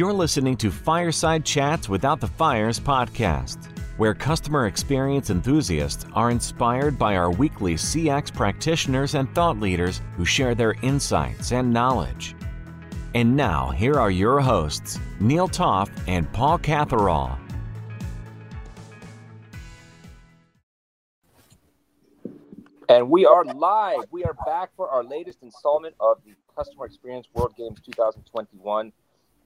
You're listening to Fireside Chats Without the Fires podcast, where customer experience enthusiasts are inspired by our weekly CX practitioners and thought leaders who share their insights and knowledge. And now, here are your hosts, Neil Toff and Paul Catherall. And we are live. We are back for our latest installment of the Customer Experience World Games 2021.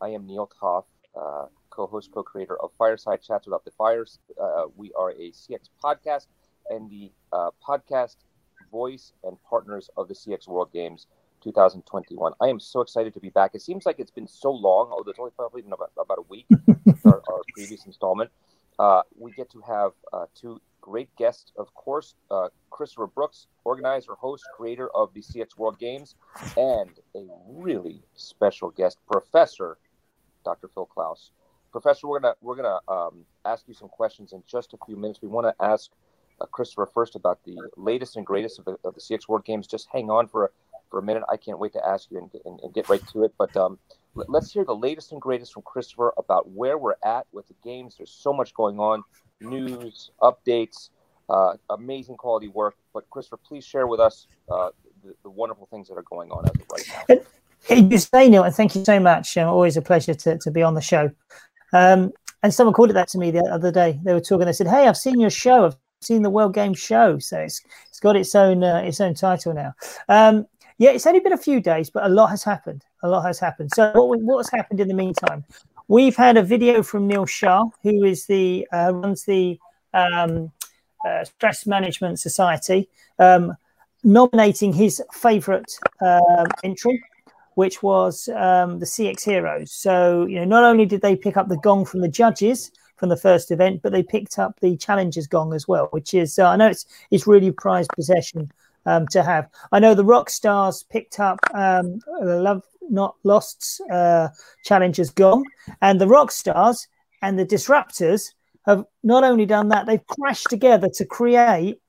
I am Neil Toff, uh, co-host, co-creator of Fireside Chats Without the Fires. Uh, we are a CX podcast and the uh, podcast voice and partners of the CX World Games 2021. I am so excited to be back. It seems like it's been so long, although it's only probably been about, about a week our, our, previous installment. Uh, we get to have uh, two great guests, of course, uh, Christopher Brooks, organizer, host, creator of the CX World Games, and a really special guest, Professor Dr. Phil Klaus. Professor, we're gonna we're gonna um, ask you some questions in just a few minutes. We want to ask uh, Christopher first about the latest and greatest of the, of the CX World Games. Just hang on for a, for a minute. I can't wait to ask you and, and, and get right to it. But um, let, let's hear the latest and greatest from Christopher about where we're at with the games. There's so much going on, news, updates, uh, amazing quality work. But Christopher, please share with us uh, the, the, wonderful things that are going on as of right now. You say, Neil, and thank you so much. Always a pleasure to, to be on the show. Um, and someone called it that to me the other day. They were talking. They said, "Hey, I've seen your show. I've seen the World Game Show. So it's it's got its own uh, its own title now." Um, yeah, it's only been a few days, but a lot has happened. A lot has happened. So what what has happened in the meantime? We've had a video from Neil Shah, who is the uh, runs the um, uh, Stress Management Society, um, nominating his favourite um, entry which was um, the CX Heroes. So, you know, not only did they pick up the gong from the judges from the first event, but they picked up the challengers gong as well, which is, uh, I know it's, it's really prized possession um, to have. I know the rock stars picked up um, the Love Not Lost uh, challengers gong, and the rock stars and the disruptors have not only done that, they've crashed together to create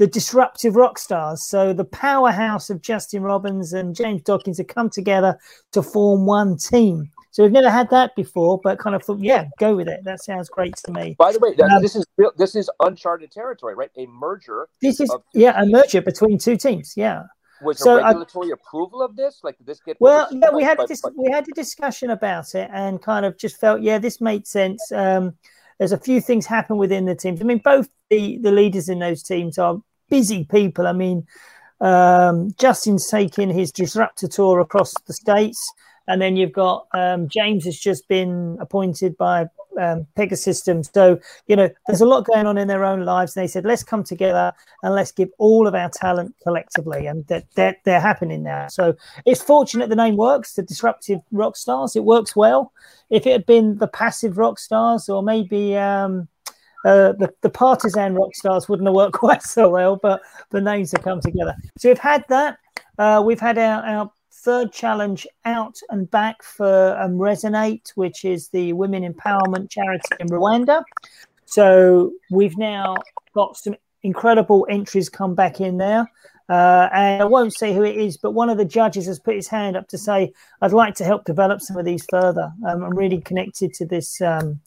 the disruptive rock stars. So the powerhouse of Justin Robbins and James Dodkins have come together to form one team. So we've never had that before, but kind of thought, yeah, go with it. That sounds great to me. By the way, um, this is this is uncharted territory, right? A merger. This is yeah, a merger between two teams. Yeah. Was so there regulatory I, approval of this? Like, did this get? Well, yeah, we had a dis- we had a discussion about it and kind of just felt, yeah, this made sense. Um, there's a few things happen within the teams. I mean, both the the leaders in those teams are busy people. I mean, um, Justin's taking his disruptor tour across the states, and then you've got um, James has just been appointed by um, Pegasystems. So you know, there's a lot going on in their own lives. And they said, let's come together and let's give all of our talent collectively, and that they're, they're happening now. So it's fortunate the name works. The disruptive rock stars, it works well. If it had been the passive rock stars, or maybe um, uh, the, the partisan rock stars wouldn't have worked quite so well, but the names have come together. So we've had that. Uh, we've had our, our third challenge out and back for um, Resonate, which is the women empowerment charity in Rwanda. So we've now got some incredible entries come back in there. Uh, and I won't say who it is, but one of the judges has put his hand up to say, "I'd like to help develop some of these further." Um, I'm really connected to this um,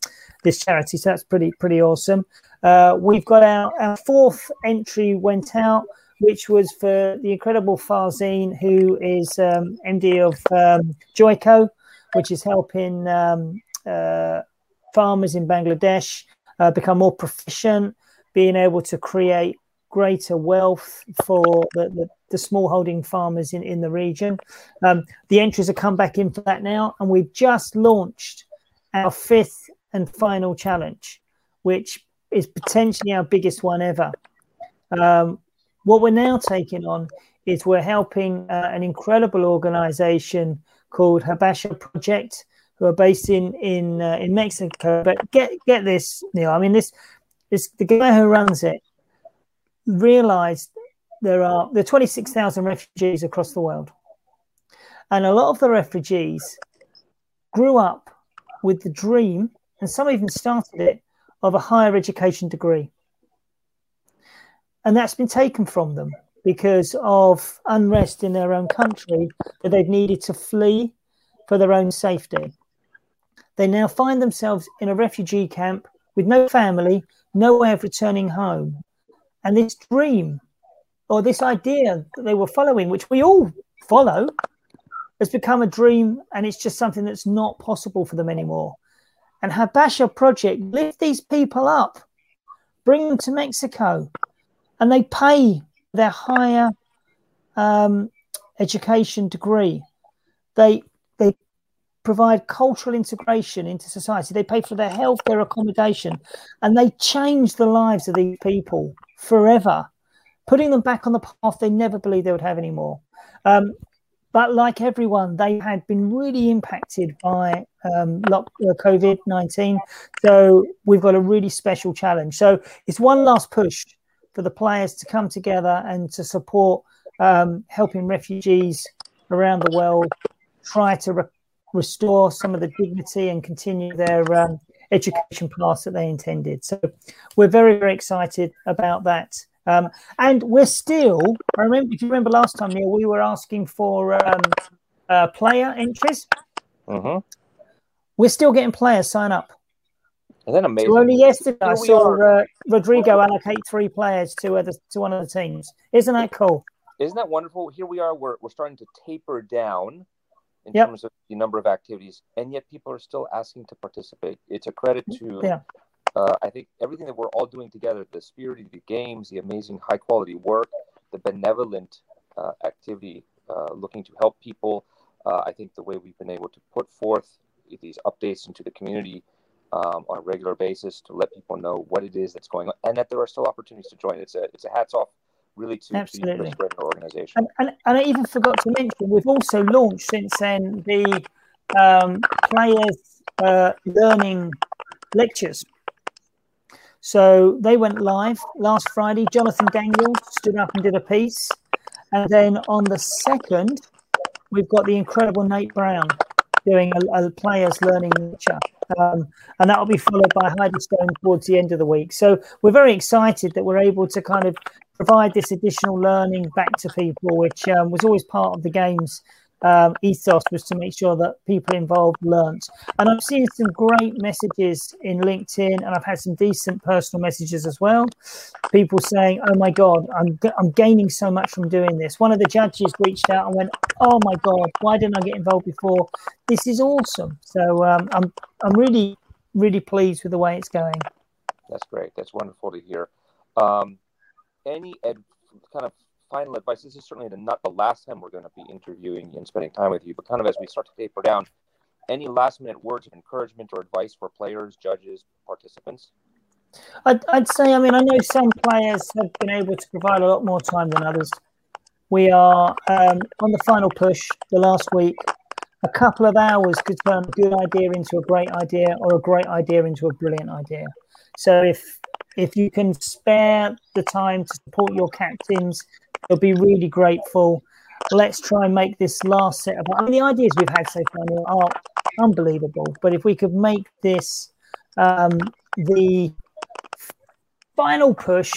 this charity. So that's pretty pretty awesome. Uh, we've got our, our fourth entry went out, which was for the incredible Farzine, who is um, MD of um, Joico, which is helping um, uh, farmers in Bangladesh uh, become more proficient, being able to create greater wealth for the, the, the smallholding farmers in, in the region. Um, the entries have come back in for that now, and we've just launched our fifth and final challenge, which is potentially our biggest one ever. Um, what we're now taking on is we're helping uh, an incredible organization called Habesha Project, who are based in in uh, in Mexico. But get get this, Neil. I mean, this this the guy who runs it realized there are there are 26,000 refugees across the world, and a lot of the refugees grew up with the dream and some even started it of a higher education degree. And that's been taken from them because of unrest in their own country that they've needed to flee for their own safety. They now find themselves in a refugee camp with no family, no way of returning home. And this dream or this idea that they were following, which we all follow, has become a dream and it's just something that's not possible for them anymore. And Habesha Project lift these people up, bring them to Mexico, and they pay their higher um, education degree. They they provide cultural integration into society. They pay for their health, their accommodation, and they change the lives of these people forever, putting them back on the path they never believed they would have anymore. Um, but like everyone, they had been really impacted by um, uh, COVID 19. So we've got a really special challenge. So it's one last push for the players to come together and to support um, helping refugees around the world try to re- restore some of the dignity and continue their um, education paths that they intended. So we're very, very excited about that. Um, and we're still, I remember, if you remember last time, Neil, we were asking for um, uh, player entries. Mm-hmm. We're still getting players sign up. Isn't that amazing? So only yesterday I saw uh, Rodrigo allocate three players to other to one of the teams. Isn't that cool? Isn't that wonderful? Here we are. We're we're starting to taper down in Yep. terms of the number of activities, and yet people are still asking to participate. It's a credit to, Yeah. uh, I think, everything that we're all doing together the spirit of the games, the amazing high quality work, the benevolent uh, activity uh, looking to help people. Uh, I think the way we've been able to put forth these updates into the community um, on a regular basis to let people know what it is that's going on and that there are still opportunities to join. It's a, it's a hats off really to, to Absolutely. the Brennan organization. And, and, and I even forgot to mention, we've also launched since then the um, players uh, learning lectures. So they went live last Friday. Jonathan Daniels stood up and did a piece. And then on the second, we've got the incredible Nate Brown doing a, a players learning lecture. Um, and that will be followed by Heidi Stone towards the end of the week. So we're very excited that we're able to kind of provide this additional learning back to people, which um, was always part of the game's um, ethos, was to make sure that people involved learnt. And I've seen some great messages in LinkedIn, and I've had some decent personal messages as well. People saying, "Oh my God, I'm I'm gaining so much from doing this." One of the judges reached out and went, "Oh my God, why didn't I get involved before? This is awesome." So um, I'm I'm really really pleased with the way it's going. That's great. That's wonderful to hear. Um, any ed- kind of final advice? This is certainly the, not the last time we're going to be interviewing and spending time with you, but kind of as we start to taper down, any last minute words of encouragement or advice for players, judges, participants? I'd, I'd say, I mean, I know some players have been able to provide a lot more time than others. We are um, on the final push the last week. A couple of hours could turn a good idea into a great idea or a great idea into a brilliant idea. So if if you can spare the time to support your captains, they'll be really grateful. Let's try and make this last set of. I mean, the ideas we've had so far are unbelievable. But if we could make this um, the final push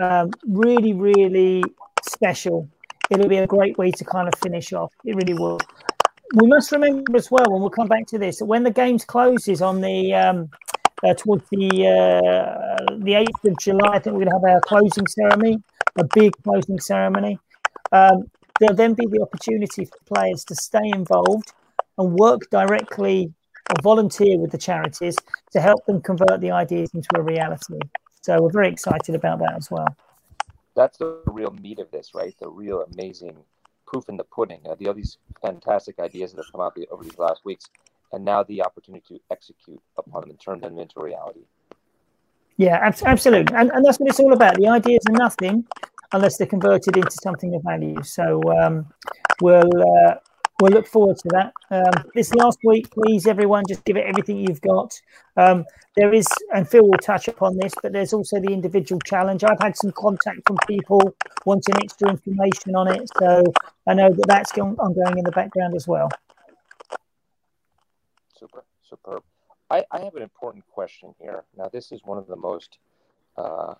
um, really, really special, it'll be a great way to kind of finish off. It really will. We must remember as well, and we'll come back to this, that when the games closes on the um, uh, towards the uh, the eighth of July, I think we're going to have our closing ceremony, a big closing ceremony. Um, there'll then be the opportunity for players to stay involved and work directly or volunteer with the charities to help them convert the ideas into a reality. So we're very excited about that as well. That's the real meat of this, right? The real amazing proof in the pudding. Uh, the all these fantastic ideas that have come out over these last weeks, and now the opportunity to execute upon them and turn them into reality. Yeah, abs- absolutely. And, and that's what it's all about. The ideas are nothing unless they're converted into something of value. So um, we'll uh, we'll look forward to that. Um, this last week, please, everyone, just give it everything you've got. Um, there is, and Phil will touch upon this, but there's also the individual challenge. I've had some contact from people wanting extra information on it, so I know that that's going, ongoing in the background as well. Super, superb. I, I have an important question here. Now, this is one of the most uh,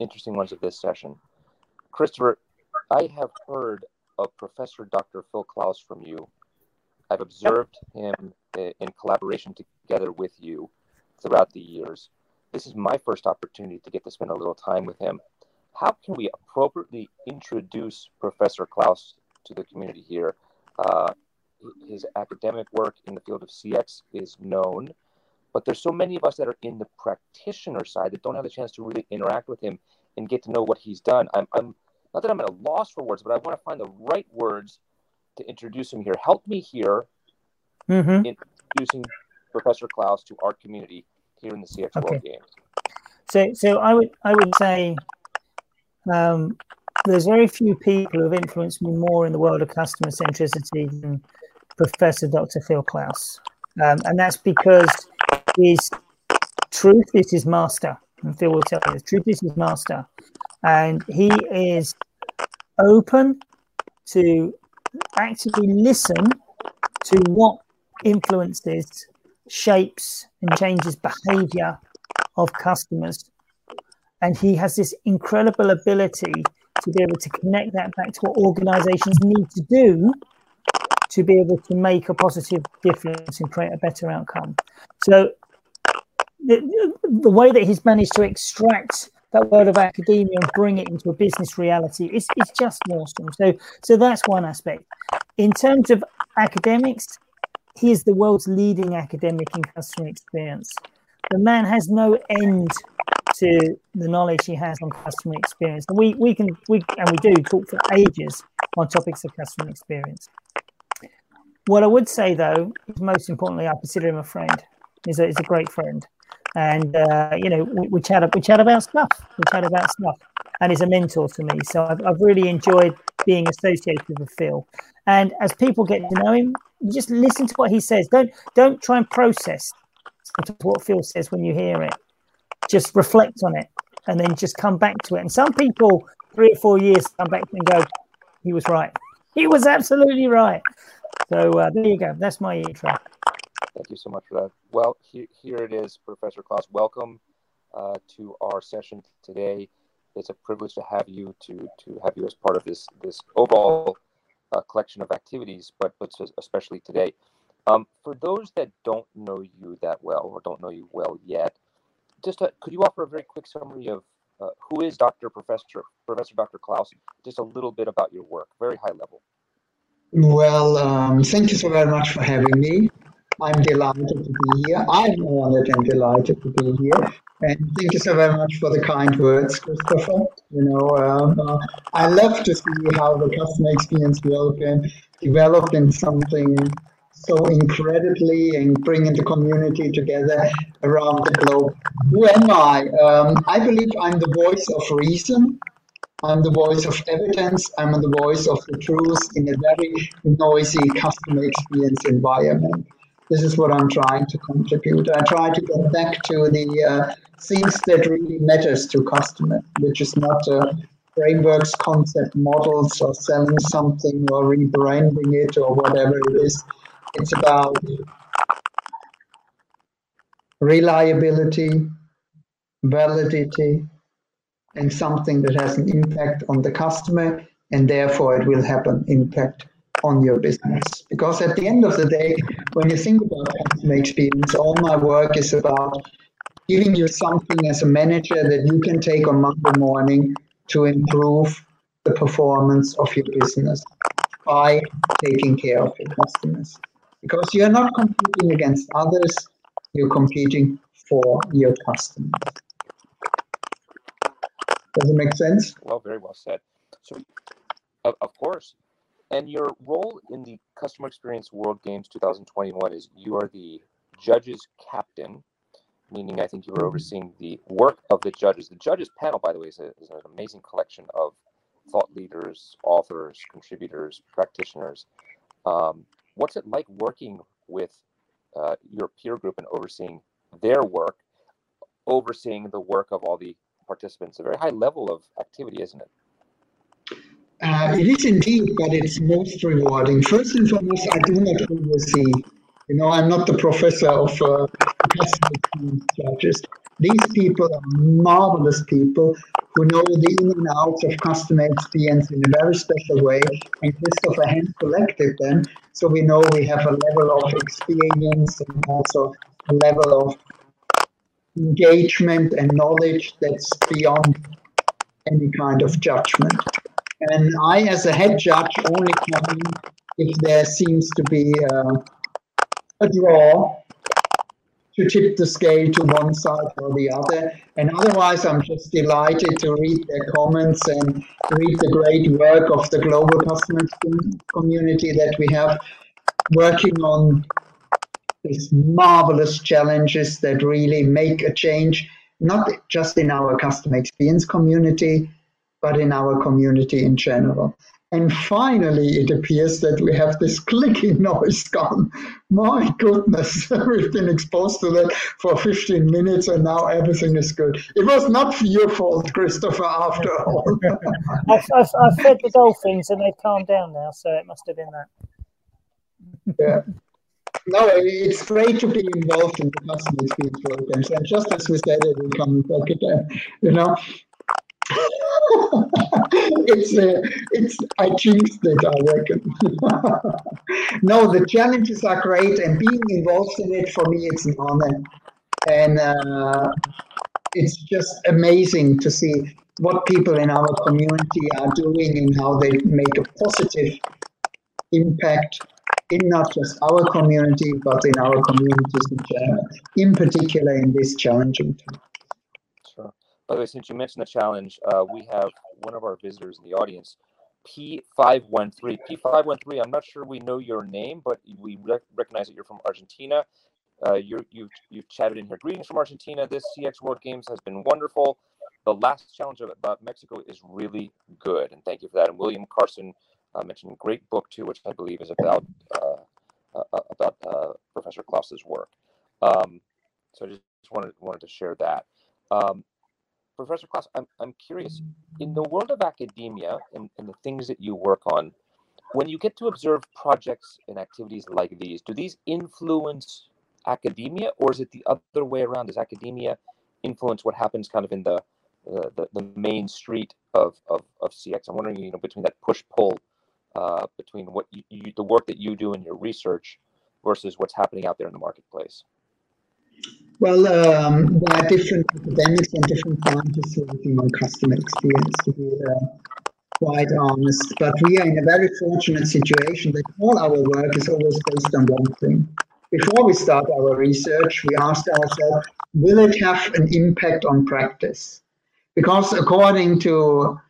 interesting ones of this session. Christopher, I have heard of Professor Dr. Phil Klaus from you I've observed him in collaboration together with you throughout the years. This is my first opportunity to get to spend a little time with him. How can we appropriately introduce Professor Klaus to the community here? Uh, his academic work in the field of CX is known, but there's so many of us that are in the practitioner side that don't have a chance to really interact with him and get to know what he's done. I'm, I'm not that I'm at a loss for words, but I want to find the right words to introduce him here. Help me here mm-hmm. in introducing Professor Klaus to our community here in the CX okay. World Games. So, so I would I would say um, there's very few people who have influenced me more in the world of customer centricity than Professor Dr. Phil Klaus, um, and that's because his truth is his master, and Phil will tell you, truth is his master, and he is open to actively listen to what influences, shapes, and changes behavior of customers. And he has this incredible ability to be able to connect that back to what organizations need to do to be able to make a positive difference and create a better outcome. So, the, the way that he's managed to extract that world of academia and bring it into a business reality is, is just awesome. So, so that's one aspect. In terms of academics, he is the world's leading academic in customer experience. The man has no end to the knowledge he has on customer experience. We, we can we and we do talk for ages on topics of customer experience. What I would say though is most importantly, I consider him a friend. He's a, he's a great friend. And uh, you know we, we, chat we chat about stuff. We chat about stuff. And he's a mentor to me. So I've, I've really enjoyed being associated with phil. And as people get to know him you just listen to what he says. Don't don't try and process what phil says when you hear it. Just reflect on it and then just come back to it. And some people three or four years come back and go he was right. He was absolutely right. So uh, there you go. That's my intro Thank you so much for that. Well, he, here it is, Professor Klaus. Welcome uh, to our session today. It's a privilege to have you to to have you as part of this this overall uh, collection of activities, but but especially today. Um, for those that don't know you that well or don't know you well yet, just uh, could you offer a very quick summary of uh, who is Dr. Professor Professor Dr. Klaus? Just a little bit about your work, very high level. Well, um, thank you so very much for having me. I'm delighted to be here. I'm honored and delighted to be here. And thank you so very much for the kind words, Christopher. You know, um, uh, I love to see how the customer experience will can develop in something so incredibly and bringing the community together around the globe. Who am I? Um, I believe I'm the voice of reason. I'm the voice of evidence. I'm the voice of the truth in a very noisy customer experience environment this is what I'm trying to contribute. I try to get back to the uh, things that really matters to customer, which is not uh, frameworks, concept models, or selling something, or rebranding it, or whatever it is. It's about reliability, validity, and something that has an impact on the customer, and therefore it will have an impact on your business. Because at the end of the day, when you think about customer experience, all my work is about giving you something as a manager that you can take on Monday morning to improve the performance of your business by taking care of your customers. Because you're not competing against others, you're competing for your customers. Does it make sense? Well, very well said. So, of, of course, and your role in the Customer Experience World Games 2021 is you are the judges captain, meaning I think you are overseeing the work of the judges. The judges panel, by the way, is, a, is an amazing collection of thought leaders, authors, contributors, practitioners. Um, what's it like working with uh, your peer group and overseeing their work, overseeing the work of all the participants? A very high level of activity, isn't it? It is indeed, but it's most rewarding. First and foremost, I do not oversee. You know, I'm not the professor of uh, customer judges. These people are marvelous people who know the in and outs of customer experience in a very special way. And Christopher hand selected them. So we know we have a level of experience and also a level of engagement and knowledge that's beyond any kind of judgment. And I, as a head judge, only come if there seems to be uh, a draw to tip the scale to one side or the other. And otherwise, I'm just delighted to read their comments and read the great work of the global customer community that we have working on these marvelous challenges that really make a change, not just in our customer experience community, but in our community in general. And finally, it appears that we have this clicking noise gone. My goodness, we've been exposed to that for 15 minutes and now everything is good. It was not your fault, Christopher, after all. I've, I've, I've, fed the dolphins and they've calmed down now, so it must have been that. Yeah. No, it's great to be involved in the customer experience programs. And just as we said, it will come back again, you know. it's uh, it's I jinxed it, I reckon. no, the challenges are great, and being involved in it for me, it's an honor, and uh, it's just amazing to see what people in our community are doing and how they make a positive impact in not just our community, but in our communities in general, in particular in this challenging time. By the way, since you mentioned the challenge, uh, we have one of our visitors in the audience, P513. P513, I'm not sure we know your name, but we rec- recognize that you're from Argentina. Uh, you you've, you've chatted in here. Greetings from Argentina. This CX World Games has been wonderful. The last challenge about Mexico is really good, and thank you for that. And William Carson uh, mentioned a great book too, which I believe is about uh, about uh, Professor Klaus's work. Um, so I just wanted wanted to share that. Um, Professor Klaus, I'm, I'm curious, in the world of academia and, and the things that you work on, when you get to observe projects and activities like these, do these influence academia or is it the other way around? Does academia influence what happens kind of in the, the, the, main street of, of, of CX? I'm wondering, you know, between that push-pull, uh, between what you, you, the work that you do in your research versus what's happening out there in the marketplace. Well, um, there are different academics and different scientists working on customer experience, to be uh, quite honest. But we are in a very fortunate situation that all our work is always based on one thing. Before we start our research, we asked ourselves, will it have an impact on practice? Because according to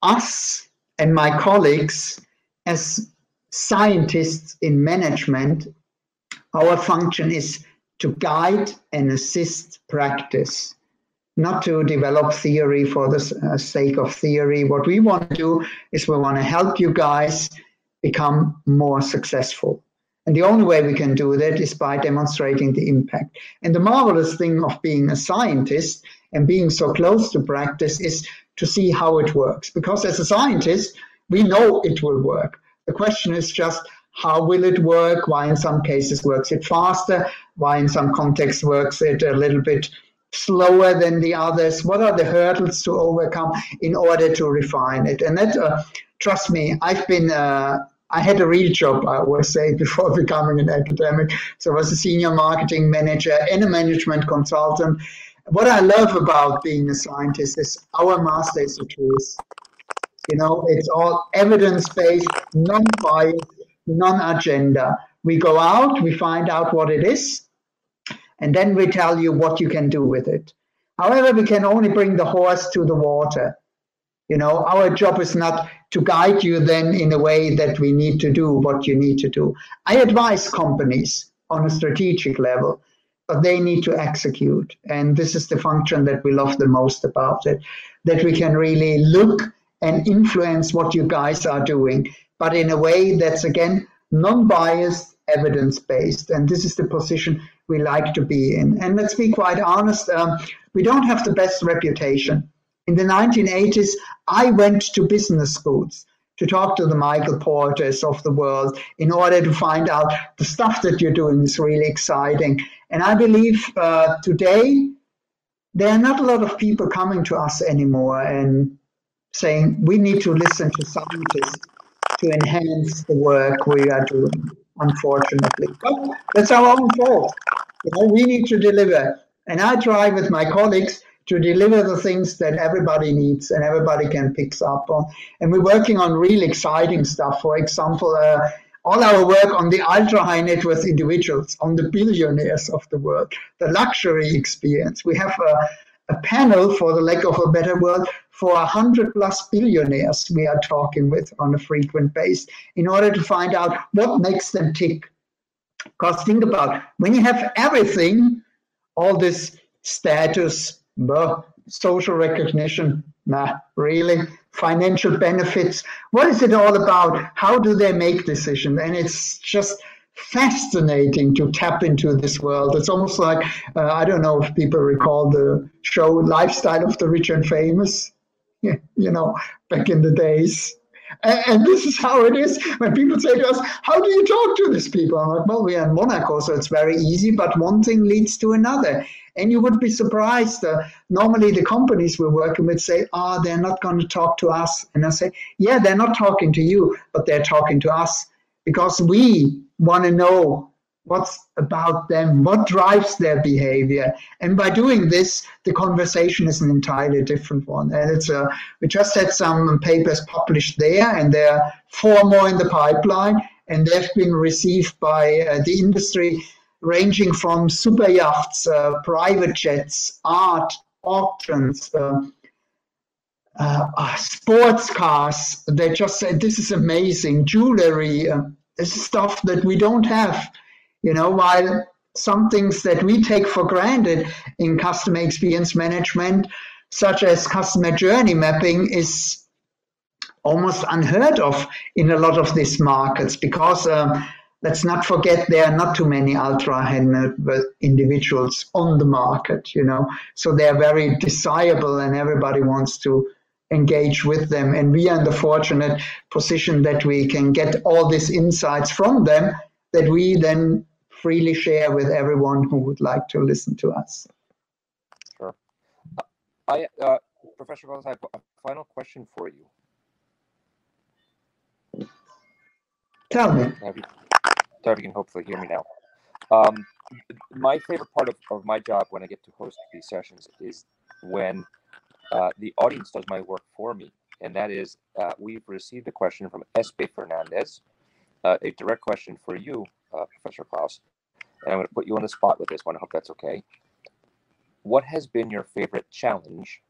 us and my colleagues, as scientists in management, our function is to guide and assist practice, not to develop theory for the uh, sake of theory. What we want to do is we want to help you guys become more successful. And the only way we can do that is by demonstrating the impact. And the marvelous thing of being a scientist and being so close to practice is to see how it works. Because as a scientist, we know it will work. The question is just how will it work? Why in some cases works it faster? Why in some contexts works it a little bit slower than the others? What are the hurdles to overcome in order to refine it? And that, uh, trust me, I've been. Uh, I had a real job, I would say, before becoming an academic. So I was a senior marketing manager and a management consultant. What I love about being a scientist is our master is the truth. You know, it's all evidence based, non biased, non-agenda. We go out, we find out what it is, and then we tell you what you can do with it. However, we can only bring the horse to the water. You know, our job is not to guide you then in a way that we need to do what you need to do. I advise companies on a strategic level, but they need to execute. And this is the function that we love the most about it that we can really look and influence what you guys are doing but in a way that's again non-biased, evidence-based, and this is the position we like to be in. And let's be quite honest, um, we don't have the best reputation. In the 1980s, I went to business schools to talk to the Michael Porters of the world in order to find out the stuff that you're doing is really exciting. And I believe uh, today there are not a lot of people coming to us anymore and saying we need to listen to scientists to enhance the work we are doing, unfortunately. But that's our own fault. You know, we need to deliver. And I try with my colleagues to deliver the things that everybody needs and everybody can pick up on. And we're working on really exciting stuff. For example, uh, all our work on the ultra high net worth individuals, on the billionaires of the world, the luxury experience. We have a, a panel, for the lack of a better word, for 100 plus billionaires we are talking with on a frequent base in order to find out what makes them tick. Because think about when you have everything, all this status, social recognition, nah, really, financial benefits. What is it all about? How do they make decisions? And it's just fascinating to tap into this world. It's almost like uh, I don't know if people recall the show Lifestyle of the Rich and Famous. you know, back in the days. And, and, this is how it is when people say to us, How do you talk to these people? I'm like, Well, we are in Monaco, so it's very easy, but one thing leads to another. And you would be surprised. Uh, normally, the companies we're working with say, Oh, they're not going to talk to us. And I say, Yeah, they're not talking to you, but they're talking to us because we want to know what's about them, what drives their behavior. And by doing this, the conversation is an entirely different one. And it's a, we just had some papers published there, and there are four more in the pipeline, and they've been received by uh, the industry, ranging from super yachts, uh, private jets, art, auctions. Uh, uh, uh sports cars, they just said, This is amazing. Jewelry, uh, stuff that we don't have you know, while some things that we take for granted in customer experience management, such as customer journey mapping, is almost unheard of in a lot of these markets because um, let's not forget there are not too many ultra high individuals on the market, you know, so they're very desirable and everybody wants to engage with them. And we are in the fortunate position that we can get all these insights from them that we then freely share with everyone who would like to listen to us. Sure. I, uh, Professor Klaus, I have a final question for you. Tell me. So you can hopefully hear me now. Um, my favorite part of, of my job when I get to host these sessions is when uh, the audience does my work for me. And that is, uh, we've received a question from Espe Fernandez, uh, a direct question for you, uh, Professor Klaus. And I'm going to put you on the spot with this one. I hope that's okay. What has been your favorite challenge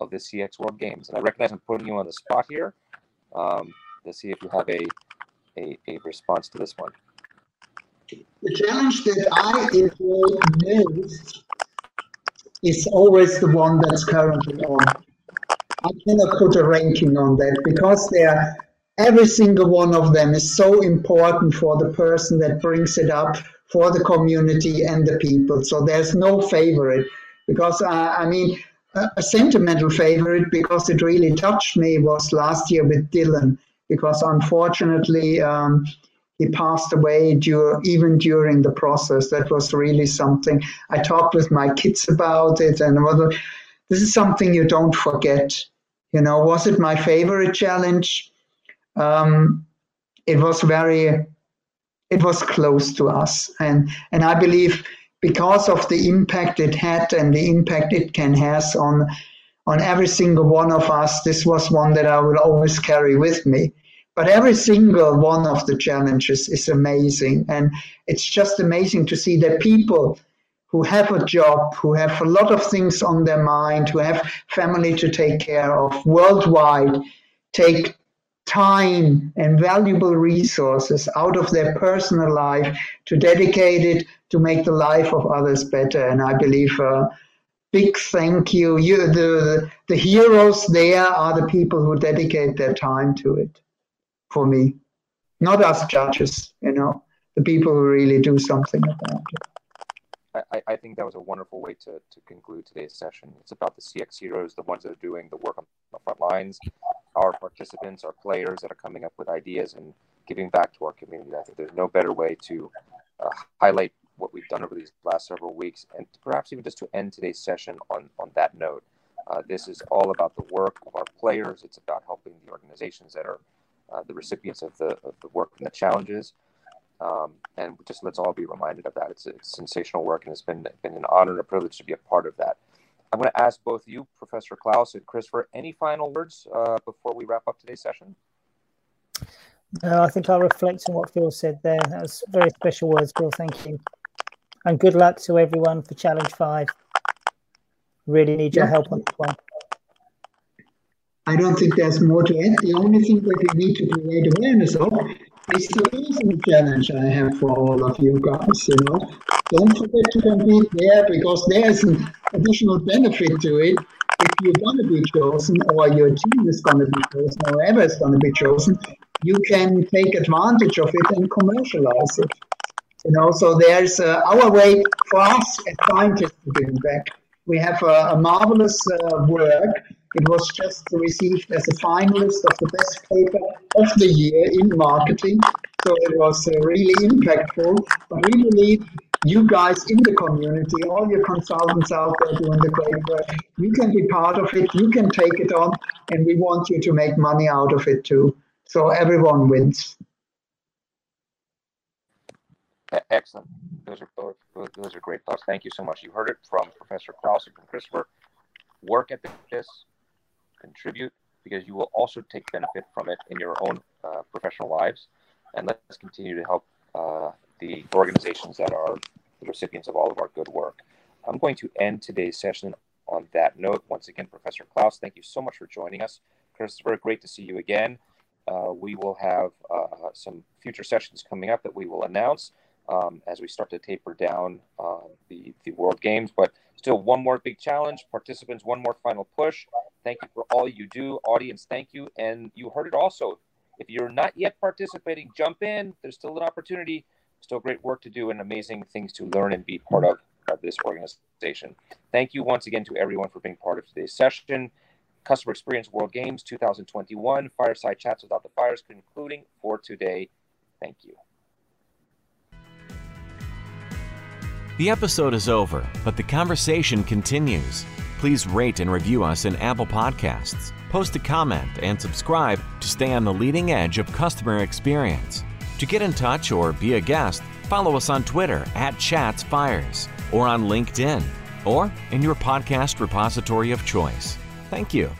of the CX World Games? And I recognize I'm putting you on the spot here um, to see if you have a, a, a response to this one. The challenge that I enjoy most is always the one that's currently on. I cannot put a ranking on that because there every single one of them is so important for the person that brings it up, for the community and the people. So there's no favorite because uh, I mean, a, a sentimental favorite because it really touched me was last year with Dylan because unfortunately um, he passed away dur- even during the process. That was really something. I talked with my kids about it, and this is something you don't forget. You know, was it my favorite challenge? um, it was very it was close to us and and i believe because of the impact it had and the impact it can has on on every single one of us this was one that i will always carry with me but every single one of the challenges is amazing and it's just amazing to see that people who have a job who have a lot of things on their mind who have family to take care of worldwide take time and valuable resources out of their personal life to dedicate it to make the life of others better. And I believe a big thank you. you the, the heroes there are the people who dedicate their time to it for me, not us judges, you know, the people who really do something about it. I, I think that was a wonderful way to, to conclude today's session. It's about the CX heroes, the ones that are doing the work on the front lines, our participants, our players that are coming up with ideas and giving back to our community. I think there's no better way to uh, highlight what we've done over these last several weeks, and perhaps even just to end today's session on, on that note. Uh, this is all about the work of our players. It's about helping the organizations that are uh, the recipients of the, of the work and the challenges. Um, and just let's all be reminded of that. It's, it's sensational work, and it's been, been an honor and a privilege to be a part of that. I'm going to ask both you, Professor Klaus and Christopher, any final words uh, before we wrap up today's session? No, I think I'll reflect on what Phil said there. That was very special words, Phil. Thank you. And good luck to everyone for Challenge 5. Really need your yeah. help on this one. I don't think there's more to it. The only thing that we need to create awareness of is the reason challenge I have for all of you guys. You know, don't forget to compete there because there's an additional benefit to it. If you're going to be chosen, or your team is going to be chosen, or whoever is going to be chosen, you can take advantage of it and commercialize it. You know, so there's uh, our way for us as scientists to give back. We have a, a marvelous uh, work. It was just received as a finalist of the best paper of the year in marketing. So it was uh, really impactful. But we believe you guys in the community, all your consultants out there doing the great work, you can be part of it, you can take it on, and we want you to make money out of it too. So everyone wins. Excellent. Those are both those are great thoughts. Thank you so much. You heard it from Professor Klaus and from Christopher. Work at this, contribute because you will also take benefit from it in your own uh, professional lives, and let's continue to help uh, the organizations that are the recipients of all of our good work. I'm going to end today's session on that note. Once again, Professor Klaus, thank you so much for joining us. Christopher, great to see you again. Uh, we will have uh, some future sessions coming up that we will announce um, as we start to taper down um, the, the World Games. But still, one more big challenge. Participants, one more final push. Thank you for all you do. Audience, thank you. And you heard it also. If you're not yet participating, jump in. There's still an opportunity. Still great work to do and amazing things to learn and be part of, of this organization. Thank you once again to everyone for being part of today's session. Customer Experience World Games 2021, Fireside Chats Without the Fires, concluding for today. Thank you. The episode is over, but the conversation continues. Please rate and review us in Apple Podcasts, post a comment, and subscribe to stay on the leading edge of customer experience. To get in touch or be a guest, follow us on Twitter at ChatsFires or on LinkedIn or in your podcast repository of choice. Thank you.